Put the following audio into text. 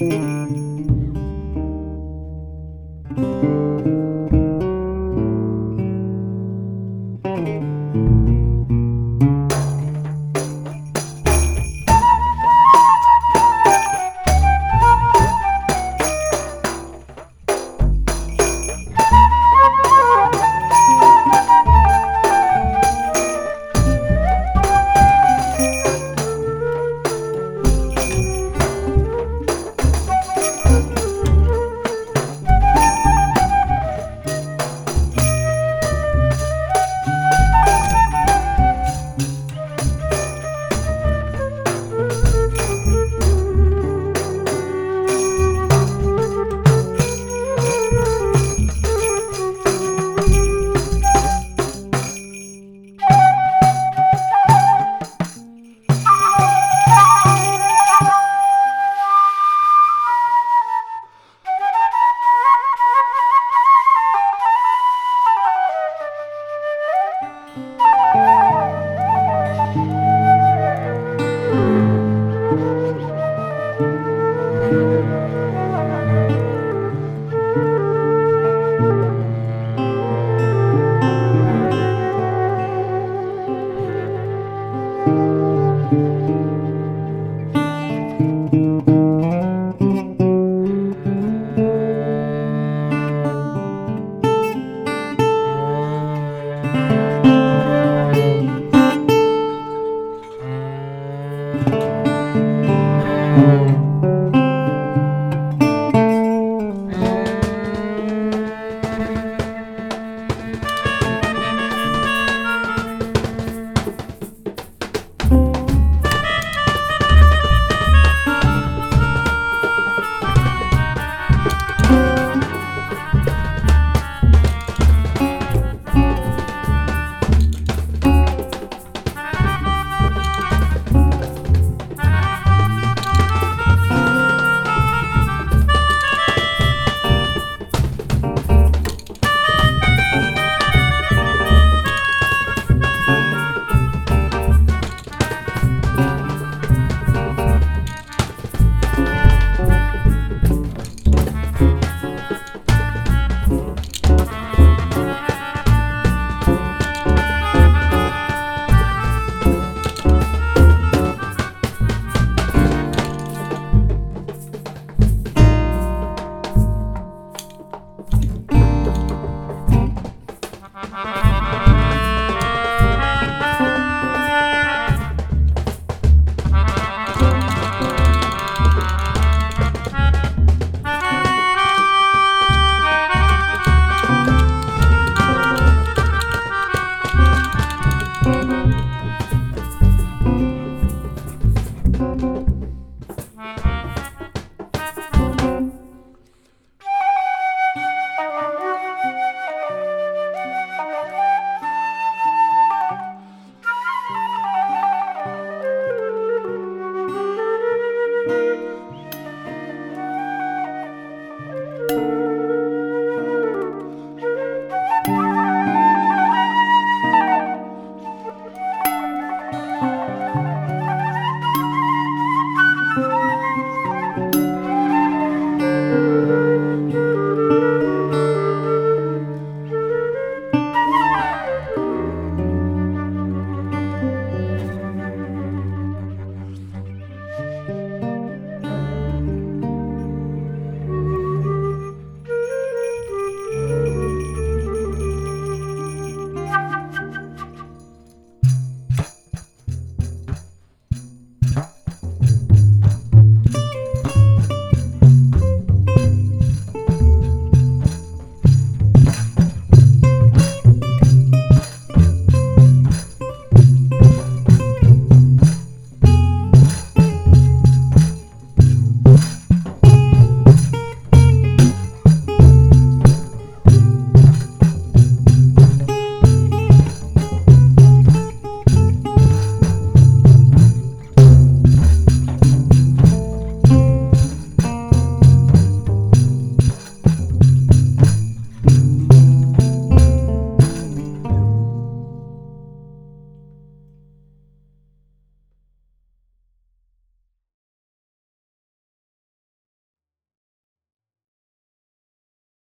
mm you.